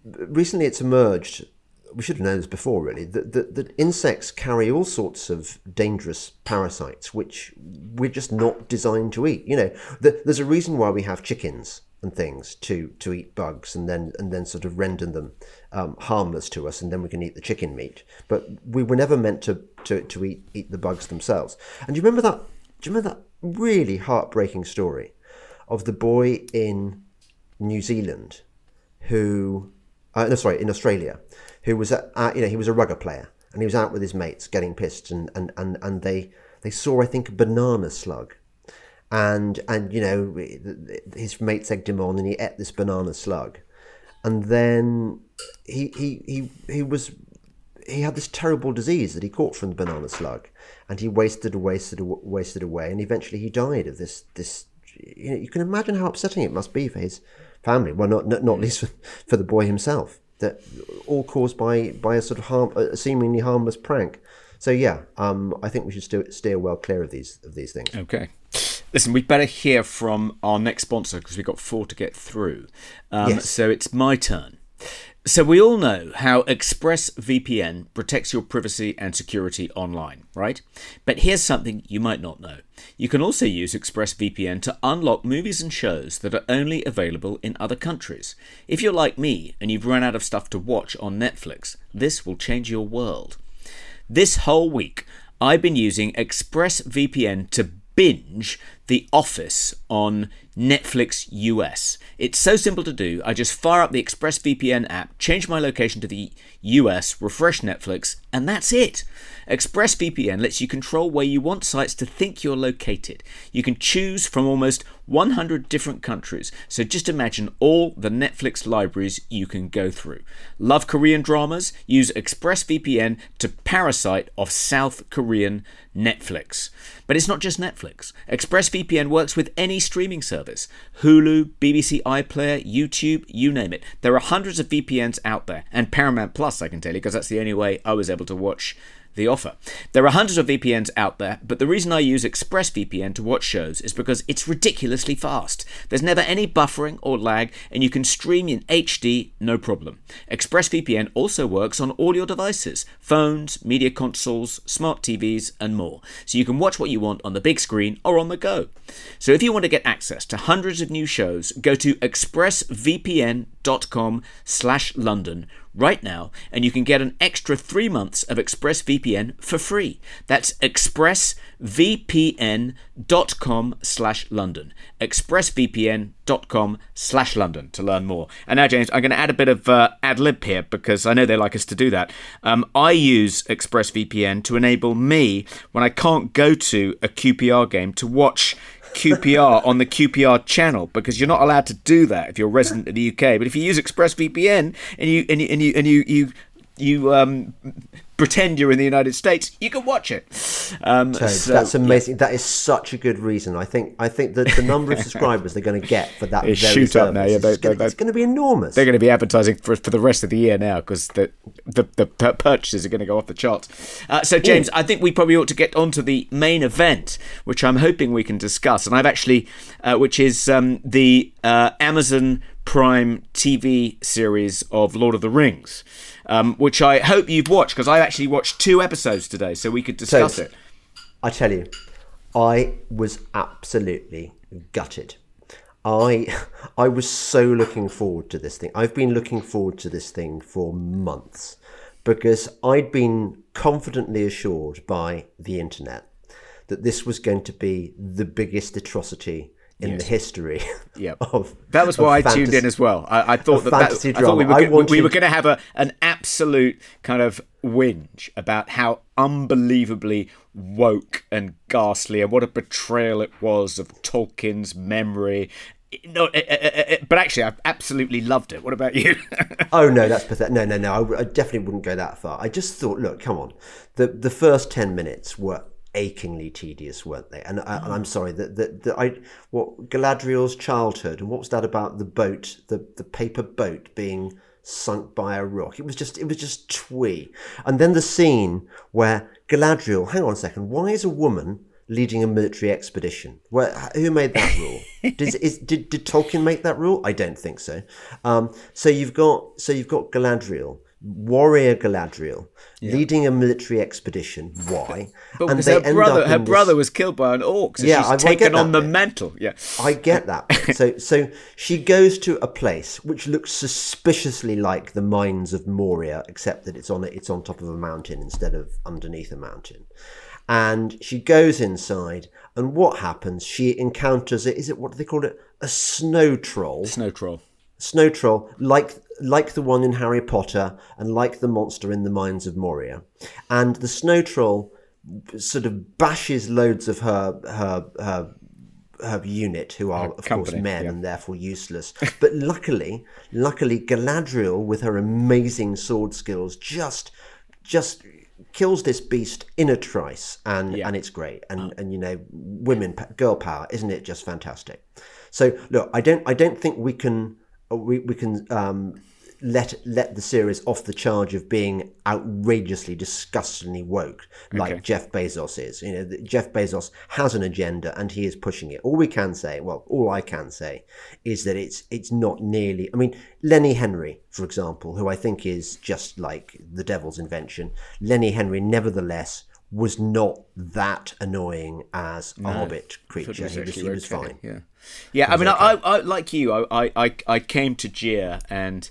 D: recently it's emerged. We should have known this before, really. That, that, that insects carry all sorts of dangerous parasites, which we're just not designed to eat. You know, the, there's a reason why we have chickens and things to to eat bugs and then and then sort of render them um, harmless to us, and then we can eat the chicken meat. But we were never meant to to, to eat eat the bugs themselves. And do you remember that? Do you remember that really heartbreaking story of the boy in New Zealand who, uh, no, sorry, in Australia, who was at, uh, you know, he was a rugger player and he was out with his mates getting pissed and, and, and, and they, they saw, I think, a banana slug. And, and, you know, his mates egged him on and he ate this banana slug. And then he, he, he, he was, he had this terrible disease that he caught from the banana slug and he wasted, wasted, wasted away. And eventually he died of this, this, you, know, you can imagine how upsetting it must be for his family. Well, not not, not least for, for the boy himself. That all caused by by a sort of harm, a seemingly harmless prank. So yeah, um, I think we should steer, steer well clear of these of these things.
E: Okay. Listen, we'd better hear from our next sponsor because we've got four to get through. Um,
D: Yes.
E: So it's my turn. So we all know how ExpressVPN protects your privacy and security online, right? But here's something you might not know. You can also use ExpressVPN to unlock movies and shows that are only available in other countries. If you're like me and you've run out of stuff to watch on Netflix, this will change your world. This whole week, I've been using ExpressVPN to binge The Office on Netflix US. It's so simple to do. I just fire up the ExpressVPN app, change my location to the US, refresh Netflix, and that's it. ExpressVPN lets you control where you want sites to think you're located. You can choose from almost 100 different countries, so just imagine all the Netflix libraries you can go through. Love Korean dramas? Use ExpressVPN to parasite off South Korean Netflix. But it's not just Netflix. ExpressVPN works with any streaming service Hulu, BBC iPlayer, YouTube, you name it. There are hundreds of VPNs out there, and Paramount Plus, I can tell you, because that's the only way I was able to watch the offer. There are hundreds of VPNs out there, but the reason I use ExpressVPN to watch shows is because it's ridiculously fast. There's never any buffering or lag, and you can stream in HD no problem. ExpressVPN also works on all your devices phones, media consoles, smart TVs, and more. So you can watch what you want on the big screen or on the go. So if you want to get access to hundreds of new shows, go to expressvpn.com slash London right now and you can get an extra three months of ExpressVPN for free. That's expressvpn.com slash London. expressvpn.com slash London to learn more. And now, James, I'm going to add a bit of uh, ad lib here because I know they like us to do that. Um, I use ExpressVPN to enable me, when I can't go to a QPR game, to watch QPR on the QPR channel because you're not allowed to do that if you're resident of the UK. But if you use ExpressVPN and you and you and you and you you, you um, pretend you're in the United States, you can watch it. Um,
D: So
E: so-
D: that's amazing. That is such a good reason. I think I think that the number of [laughs] subscribers they're going to get for that very
E: shoot up now, yeah,
D: is
E: they-
D: it's going to be enormous.
E: They're going to be advertising for for the rest of the year now because the, the the purchases are going to go off the charts. Uh, so James, I think we probably ought to get on to the main event, which I'm hoping we can discuss. And I've actually, uh, which is um, the uh, Amazon Prime TV series of Lord of the Rings, um, which I hope you've watched because I actually watched two episodes today, so we could discuss
D: So-
E: it.
D: I tell you, I was absolutely gutted. I [laughs] I was so looking forward to this thing. I've been looking forward to this thing for months because I'd been confidently assured by the internet that this was going to be the biggest atrocity in the history [laughs] of
E: That was why I tuned in as well. I, I thought that, that I thought we were, we were going to have a an absolute kind of whinge about how unbelievably woke and ghastly and what a betrayal it was of Tolkien's memory. No, eh, eh, eh, but actually, I absolutely loved it. What about you? [laughs]
D: Oh no, that's pathetic. No, no, no. I, I definitely wouldn't go that far. I just thought, look, come on. The the first ten minutes were achingly tedious, weren't they? And, I, and I'm sorry that that I what Galadriel's childhood and what was that about the boat, the the paper boat being sunk by a rock? It was just it was just twee. And then the scene where Galadriel. Hang on a second. Why is a woman? Leading a military expedition. Where, who made that rule? [laughs] Does, is, did, did Tolkien make that rule? I don't think so. Um, so you've got so you've got Galadriel, warrior Galadriel, leading a military expedition. Why? [laughs]
E: But because her brother, her
D: this-
E: brother was killed by an orc, so
D: Yeah,
E: she's
D: I- I
E: taken on
D: that
E: the
D: bit.
E: mantle. Yeah,
D: I get that. so [laughs] so she goes to a place which looks suspiciously like the mines of Moria, except that it's on it's on top of a mountain instead of underneath a mountain. And she goes inside, and what happens? She encounters it. Is it what do they call it? A snow troll.
E: snow troll.
D: snow troll like like the one in Harry Potter and like the monster in the mines of Moria and the snow troll sort of bashes loads of her her her her unit who are of
E: company,
D: course men
E: yeah.
D: and therefore useless but luckily luckily Galadriel with her amazing sword skills just just kills this beast in a trice, and
E: Yeah.
D: and it's great, and and you know, women, girl power, isn't it just fantastic? So look, I don't I don't think we can we we can um, let let the series off the charge of being outrageously, disgustingly woke, like
E: Okay.
D: Jeff Bezos is. You know, Jeff Bezos has an agenda and he is pushing it. All we can say, well, all I can say, is that it's it's not nearly. I mean, Lenny Henry, for example, who I think is just like the devil's invention. Lenny Henry, nevertheless. Was not that annoying as a Hobbit creature.
E: Was
D: He was, he was
E: okay,
D: fine.
E: Yeah, yeah. I mean, I, I, I like you. I, I, I, I came to jeer and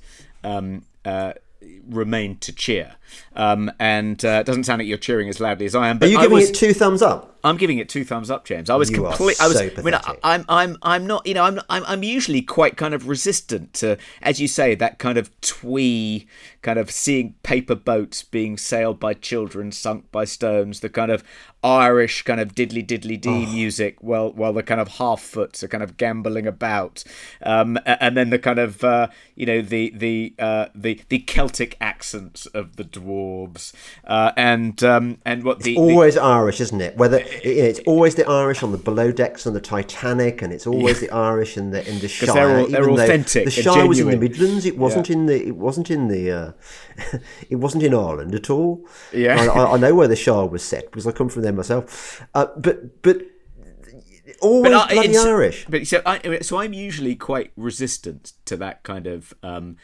E: um, uh, remained to cheer. Um, and uh, it doesn't sound like you're cheering as loudly as I am.
D: Are
E: But
D: you
E: I
D: giving
E: was,
D: it two thumbs up?
E: I'm giving it two thumbs up, James. I was completely. I was. I mean, I,
D: pathetic.
E: I'm. I'm. I'm not. You know. I'm. I'm. I'm usually quite kind of resistant to, as you say, that kind of twee, kind of seeing paper boats being sailed by children, sunk by stones. The kind of Irish kind of diddly diddly dee
D: Oh.
E: music, while while the kind of Harfoots are kind of gambling about, um, and then the kind of uh, you know the the uh, the the Celtic accents of the dwarves, uh, and um, and what the, the
D: always Irish, isn't it? Whether you know, it's always the Irish on the below decks on the Titanic, and it's always the Irish in the in the Shire.
E: they're all- they're
D: even
E: authentic
D: The Shire was in the. Midlands. It wasn't in the. It wasn't in the. Uh, [laughs] it wasn't in Ireland at all.
E: Yeah.
D: I, I- [laughs] know where the Shire was set because I come from there myself. Uh, but but always
E: I-
D: bloody Irish.
E: But so, I, so I'm usually quite resistant to that kind of um,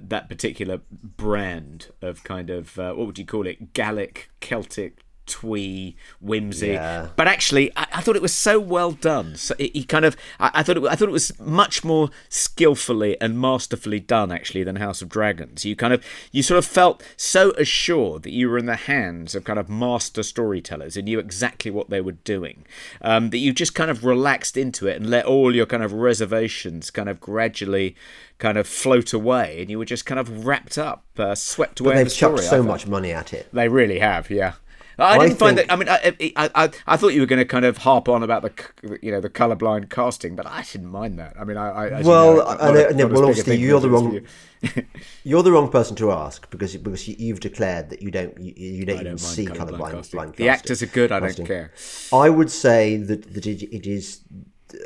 E: that particular brand of kind of uh, what would you call it? Gallic, Celtic, twee, whimsy.
D: Yeah.
E: But actually, I, I thought it was so well done. So it, he kind of, I, I thought it, I thought it was much more skillfully and masterfully done actually than House of Dragons. You kind of, you sort of felt so assured that you were in the hands of kind of master storytellers and knew exactly what they were doing. Um, that you just kind of relaxed into it and let all your kind of reservations kind of gradually kind of float away, and you were just kind of wrapped up, uh, swept away.
D: But they've
E: the story,
D: chucked so much money at it.
E: They really have, yeah. I
D: I
E: didn't find
D: think-
E: that. I mean, I, I, I, I thought you were going to kind of harp on about the, you know, the colorblind casting, but I didn't mind that. I mean, I, I as you
D: Well,
E: know,
D: I-
E: not
D: know- no,
E: not as
D: well, obviously you're the wrong-
E: you. [laughs]
D: You're the wrong person to ask because because you, you've declared that you don't you, you don't even
E: don't
D: see colorblind,
E: casting.
D: blind
E: The
D: casting-
E: actors are good. I don't care.
D: I would say that, that it, it is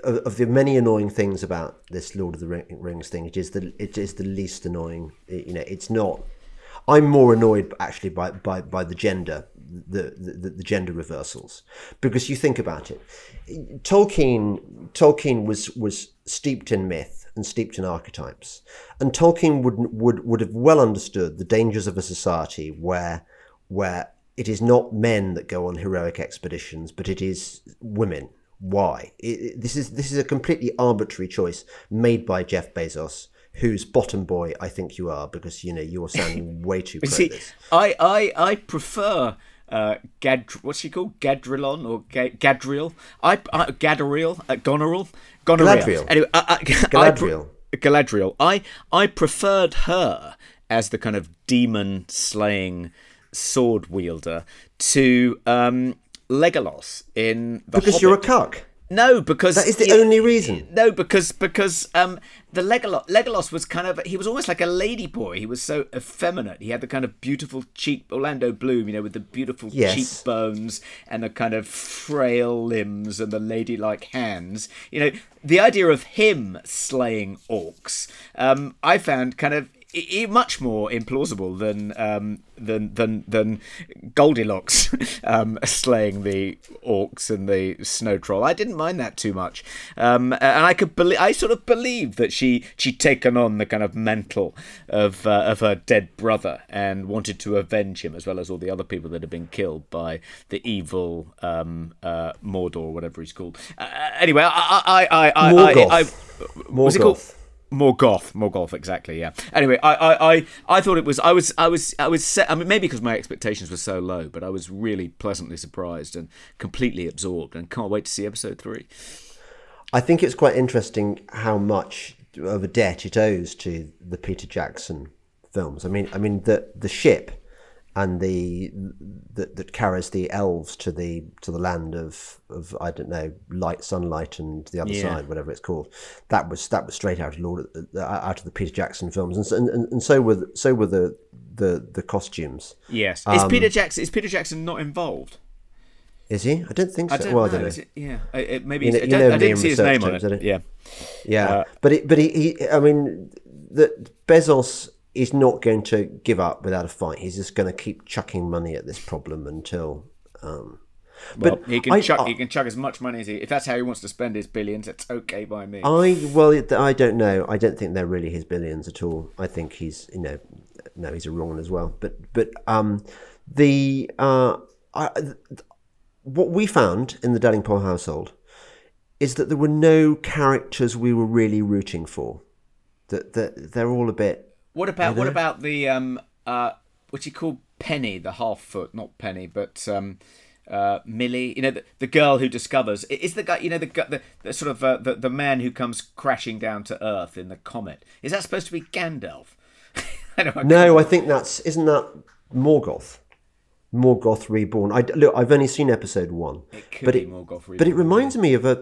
D: of, of the many annoying things about this Lord of the Rings thing. It is the it is the least annoying. You know, it's not. I'm more annoyed actually by by, by the gender the, the the gender reversals because you think about it. Tolkien Tolkien was was steeped in myth and steeped in archetypes, and Tolkien would would would have well understood the dangers of a society where where it is not men that go on heroic expeditions, but it is women. Why? It, this is this is a completely arbitrary choice made by Jeff Bezos, whose bottom boy I think you are, because you know you're sounding [laughs] way too
E: See,
D: this.
E: I, I, I prefer uh, Gad. What's she called? Gadrilon or Ga- Gadriel? I, I Gadriel, uh, Goneril, Goneril.
D: Galadriel.
E: Anyway, [laughs] I, I, I
D: Galadriel.
E: pre- Galadriel. I, I preferred her as the kind of demon slaying sword wielder to um, Legolas in the
D: Because
E: Hobbit.
D: you're a cuck.
E: No, because
D: That is the
E: you-
D: only reason.
E: No, because because um, the Legolas, Legolas was kind of he was almost like a lady boy. He was so effeminate. He had the kind of beautiful cheek Orlando Bloom, you know, with the beautiful
D: Yes.
E: cheekbones and the kind of frail limbs and the ladylike hands. You know, the idea of him slaying orcs, um, I found kind of. I- i- Much more implausible than um, than than than Goldilocks [laughs] um, slaying the orcs and the snow troll. I didn't mind that too much, um, and I could believe. I sort of believed that she she'd taken on the kind of mantle of uh, of her dead brother and wanted to avenge him, as well as all the other people that had been killed by the evil um, uh, Mordor, whatever he's called. Uh, anyway, I I I I, I,
D: Morgoth.
E: I, was it called? More goth, more golf, exactly. Yeah. Anyway, I, I, I, I thought it was. I was, I was, I was. Set, I mean, maybe because my expectations were so low, but I was really pleasantly surprised and completely absorbed, and can't wait to see episode three.
D: I think it's quite interesting how much of a debt it owes to the Peter Jackson films. I mean, I mean the the ship and the that that carries the elves to the to the land of of I don't know light, sunlight, and the other
E: Yeah.
D: side, whatever it's called. That was that was straight out of Lord uh, out of the Peter Jackson films, and so- and, and, so were the- so were the the the costumes.
E: Yes. Is
D: Um,
E: Peter Jackson is Peter Jackson not involved?
D: Is he? I don't think so.
E: I don't
D: well,
E: know.
D: I don't know.
E: It- yeah. I- it- maybe
D: You know-
E: I, don't, I didn't see his name on it. Yeah.
D: Yeah,
E: Uh,
D: but it, but he, he, I mean, that Bezos is not going to give up without a fight. He's just going to keep chucking money at this problem until. Um,
E: Well,
D: but
E: he can
D: I-
E: chuck
D: I-
E: he can chuck as much money as he if that's how he wants to spend his billions. It's okay by me.
D: I well, I don't know. I don't think they're really his billions at all. I think he's you know, no, he's a wrong one as well. But but um, the uh, I, what we found in the Delingpole household is that there were no characters we were really rooting for. That that they're all a bit.
E: What about what about the um uh what's he called Penny the Harfoot not Penny but um uh Millie you know the, the girl who discovers is the guy you know the the, the sort of uh, the the man who comes crashing down to Earth in the comet is that supposed to be Gandalf? [laughs] I don't know.
D: No, I think that's isn't that Morgoth. Morgoth reborn. I look. I've only seen episode one,
E: It could
D: but
E: be
D: it but it reminds me of a.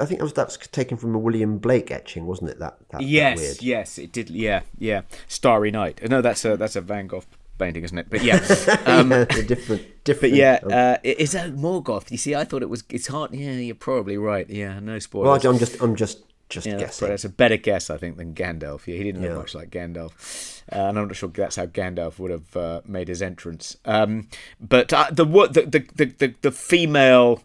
D: I think that was that's taken from a William Blake etching, wasn't it? That, that that
E: Yes,
D: weird.
E: yes, it did. Yeah, yeah. Starry Night. No, that's a that's a Van Gogh painting, isn't it? But yeah, [laughs] um,
D: yeah, [laughs] a different, different.
E: but yeah.
D: um,
E: Uh, is that Morgoth? You see, I thought it was. It's hard. Yeah, you're probably right. Yeah, no spoilers. well.
D: I'm just, I'm just, just
E: yeah,
D: guessing.
E: that's a better guess, I think, than Gandalf. Yeah, he didn't
D: Yeah.
E: look much like Gandalf, uh, and I'm not sure that's how Gandalf would have uh, made his entrance. Um, but uh, the, the, the the the the female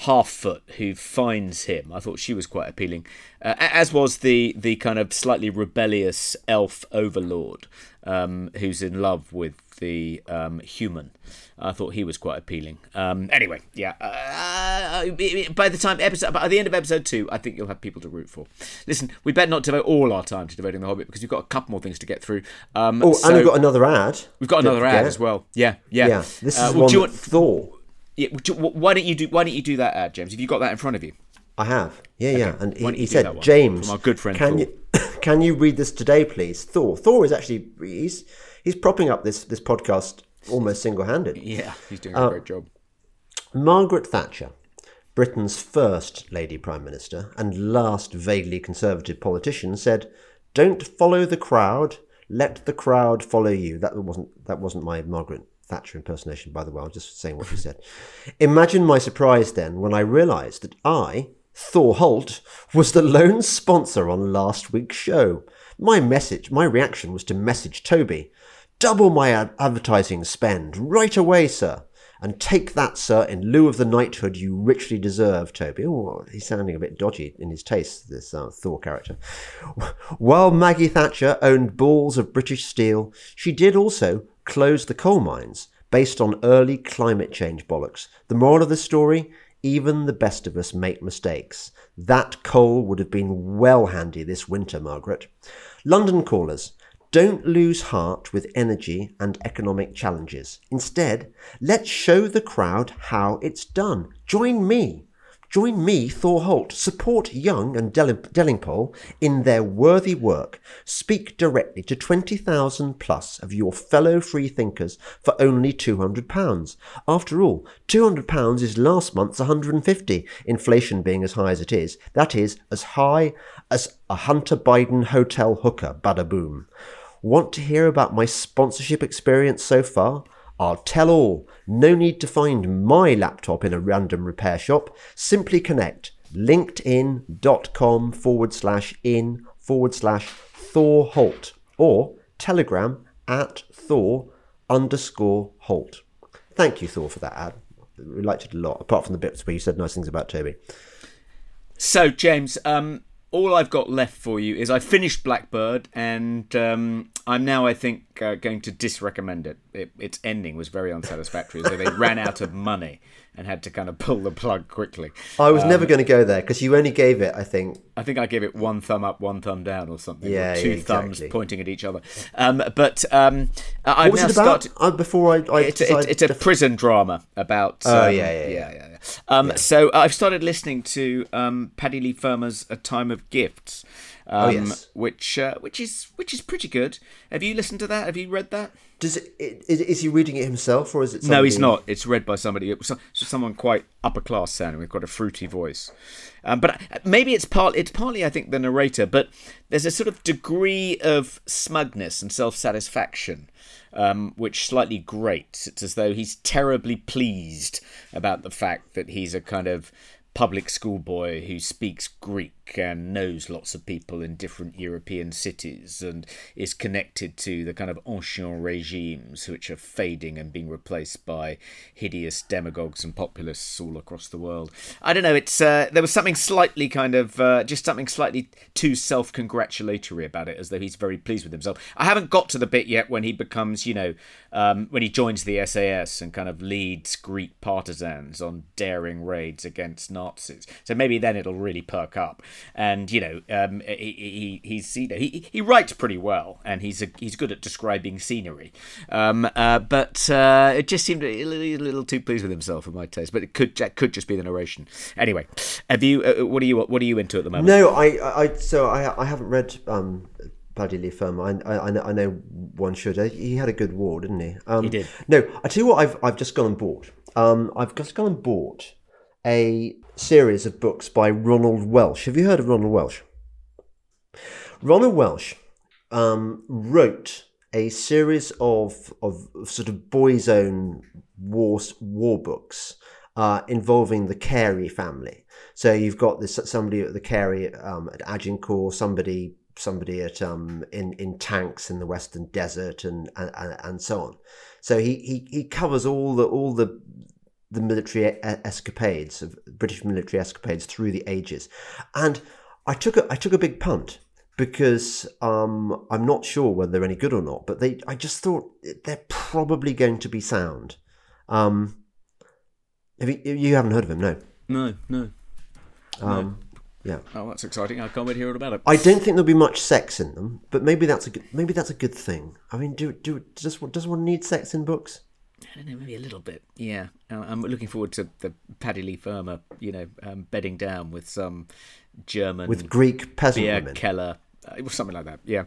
E: Harfoot who finds him, I thought she was quite appealing, uh, as was the the kind of slightly rebellious elf overlord um, who's in love with the um, human. I thought he was quite appealing. Um, anyway, yeah. Uh, by the time episode, by the end of episode two, I think you'll have people to root for. Listen, we better not devote all our time to devoting the Hobbit because we've got a couple more things to get through. Um,
D: oh,
E: so
D: and we've got another ad.
E: we've got another ad as well. Yeah, yeah.
D: Yeah, this
E: Uh,
D: is
E: well,
D: one
E: do you want-
D: Thor.
E: yeah, why don't you do? Why don't you do that ad, James? Have you got that in front of you?
D: I have. Yeah, yeah. And he, he
E: you do that
D: said, James,
E: from our good friend
D: can
E: Thor?"
D: you [coughs] can you read this today, please? Thor. Thor is actually he's he's propping up this this podcast almost single handed.
E: Yeah, he's doing
D: Uh,
E: a great job.
D: Margaret Thatcher, Britain's first Lady Prime Minister and last vaguely conservative politician, said, "Don't follow the crowd. Let the crowd follow you." That wasn't that wasn't my Margaret Thatcher impersonation, by the way. I was just saying what she said. Imagine my surprise then when I realised that I, Thor Holt, was the lone sponsor on last week's show. My message, my reaction was to message Toby, double my ad- advertising spend right away, sir. And take that, sir, in lieu of the knighthood you richly deserve, Toby. Oh, he's sounding a bit dodgy in his taste, this uh, Thor character. [laughs] While Maggie Thatcher owned balls of British steel, she did also close the coal mines based on early climate change bollocks. The moral of the story? Even the best of us make mistakes. That coal would have been well handy this winter, Margaret. London callers, don't lose heart with energy and economic challenges. Instead, let's show the crowd how it's done. Join me. Join me, Thor Holt. Support Young and Del- Delingpole in their worthy work. Speak directly to 20,000 plus of your fellow freethinkers for only £200. After all, £200 is last month's 150 inflation being as high as it is. That is as high as a Hunter Biden hotel hooker, bada boom. Want to hear about my sponsorship experience so far? I'll tell all. No need to find my laptop in a random repair shop. Simply connect linkedin.com forward slash in forward slash Thor Holt or telegram at Thor underscore Holt. Thank you, Thor, for that ad. We liked it a lot, apart from the bits where you said nice things about Toby.
E: So, James, um, all I've got left for you is I finished Blackbird, and um, I'm now, I think, uh, going to disrecommend it. it. Its ending was very unsatisfactory, so they ran out of money and had to kind of [laughs] pull the plug quickly.
D: I was
E: Um,
D: never going to go there because you only gave it, I think,
E: I think I gave it one thumb up, one thumb down, or something. or
D: Yeah,
E: two
D: yeah,
E: thumbs
D: exactly.
E: pointing at each other. Um, but um, I- I've
D: was
E: now
D: it about?
E: started.
D: Uh, before I, I
E: It's a, it's, a
D: to-
E: prison drama about.
D: Oh,
E: um,
D: yeah, yeah,
E: yeah, yeah. yeah. Um, So I've started listening to um, Paddy Leigh Fermor's "A Time of Gifts," um,
D: Oh, yes.
E: which uh, which is which is pretty good. Have you listened to that? Have you read that?
D: Does it, is, is he reading it himself or is it?
E: No, he's not. It's read by somebody, it was some- someone quite upper class sounding. We've got a fruity voice, um, but uh, maybe it's part. It's partly, I think, the narrator. But there's a sort of degree of smugness and self satisfaction, um, which slightly grates. It's as though he's terribly pleased about the fact that he's a kind of public school boy who speaks Greek and knows lots of people in different European cities and is connected to the kind of ancient regimes which are fading and being replaced by hideous demagogues and populists all across the world. I don't know. It's uh, there was something slightly kind of uh, just something slightly too self-congratulatory about it, as though he's very pleased with himself. I haven't got to the bit yet when he becomes, you know, um, when he joins the SAS and kind of leads Greek partisans on daring raids against Nazis. So maybe then it'll really perk up. And you know, um, he, he he's you know he he writes pretty well, and he's a, he's good at describing scenery. Um, uh, but uh, it just seemed a little, a little too pleased with himself for my taste. But it could that could just be the narration. Anyway, have you uh, what are you what are you into at the moment?
D: No, I, I, so I, I haven't read um, Paddy Leigh Fermor. I, I, I know, one should. Uh, He had a good war, didn't he? Um,
E: He did.
D: No, I tell you what, I've, I've just gone and bought. Um, I've just gone and bought a series of books by Ronald Welch. Have you heard of Ronald Welch? Ronald Welch um, wrote a series of of sort of boys' own war war books uh, involving the Carey family. So you've got this somebody at the Carey um, at Agincourt, somebody somebody at um, in in tanks in the Western Desert, and and, and so on. So he, he he covers all the all the the military escapades of British military escapades through the ages, and I took a I took a big punt because um, I'm not sure whether they're any good or not. But they I just thought they're probably going to be sound. Um, have you, you haven't heard of him? No.
E: No, no.
D: Um, Yeah.
E: Oh, that's exciting! I can't wait to hear all about it.
D: I don't think there'll be much sex in them, but maybe that's a good, maybe that's a good thing. I mean, do do does does one need sex in books?
E: I don't know, maybe a little bit. Yeah, Uh, I'm looking forward to the Paddy Leigh Fermor, you know, um, bedding down with some German
D: With Greek peasant
E: beer
D: women.
E: Keller, uh, something like that. Yeah.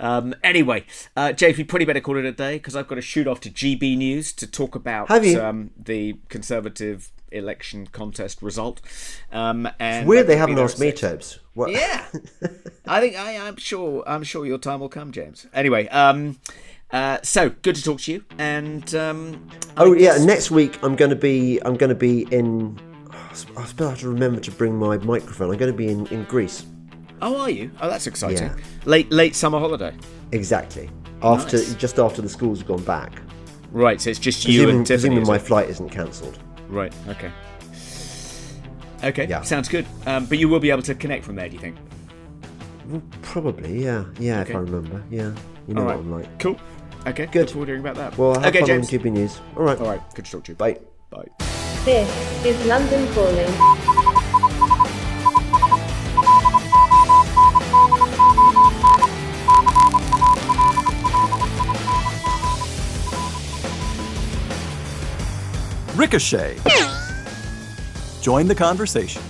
E: Um, anyway, uh, James, we probably better call it a day because I've got to shoot off to GB News to talk about? Um, the Conservative election contest result. Um, and
D: Weird they haven't
E: could be their
D: asked me. Tobes.
E: Yeah, [laughs] I think I, I'm sure. I'm sure your time will come, James. Anyway, um, uh, so good to talk to you. And um,
D: Oh yeah, next week I'm going to be I'm going to be in. I still have to remember to bring my microphone. I'm going to be in, in Greece.
E: Oh, are you? Oh, that's exciting.
D: Yeah.
E: Late late summer holiday.
D: Exactly. After
E: Nice.
D: just after the schools have gone back.
E: Right, so it's just you
D: Presuming,
E: and Tiffany.
D: presuming my flight isn't cancelled.
E: Right. Okay. Okay.
D: Yeah.
E: Sounds good. Um, but you will be able to connect from there. Do you think?
D: Well, Probably, yeah, yeah. If I remember, yeah. You know
E: All
D: what. I'm like.
E: Cool. Okay.
D: Good.
E: Look forward to hearing about that.
D: Well, have
E: okay,
D: fun
E: James.
D: on GB News. All right.
E: All right. Good to talk to you.
D: Bye.
E: Bye.
A: This is London Calling.
B: Ricochet. Join the conversation.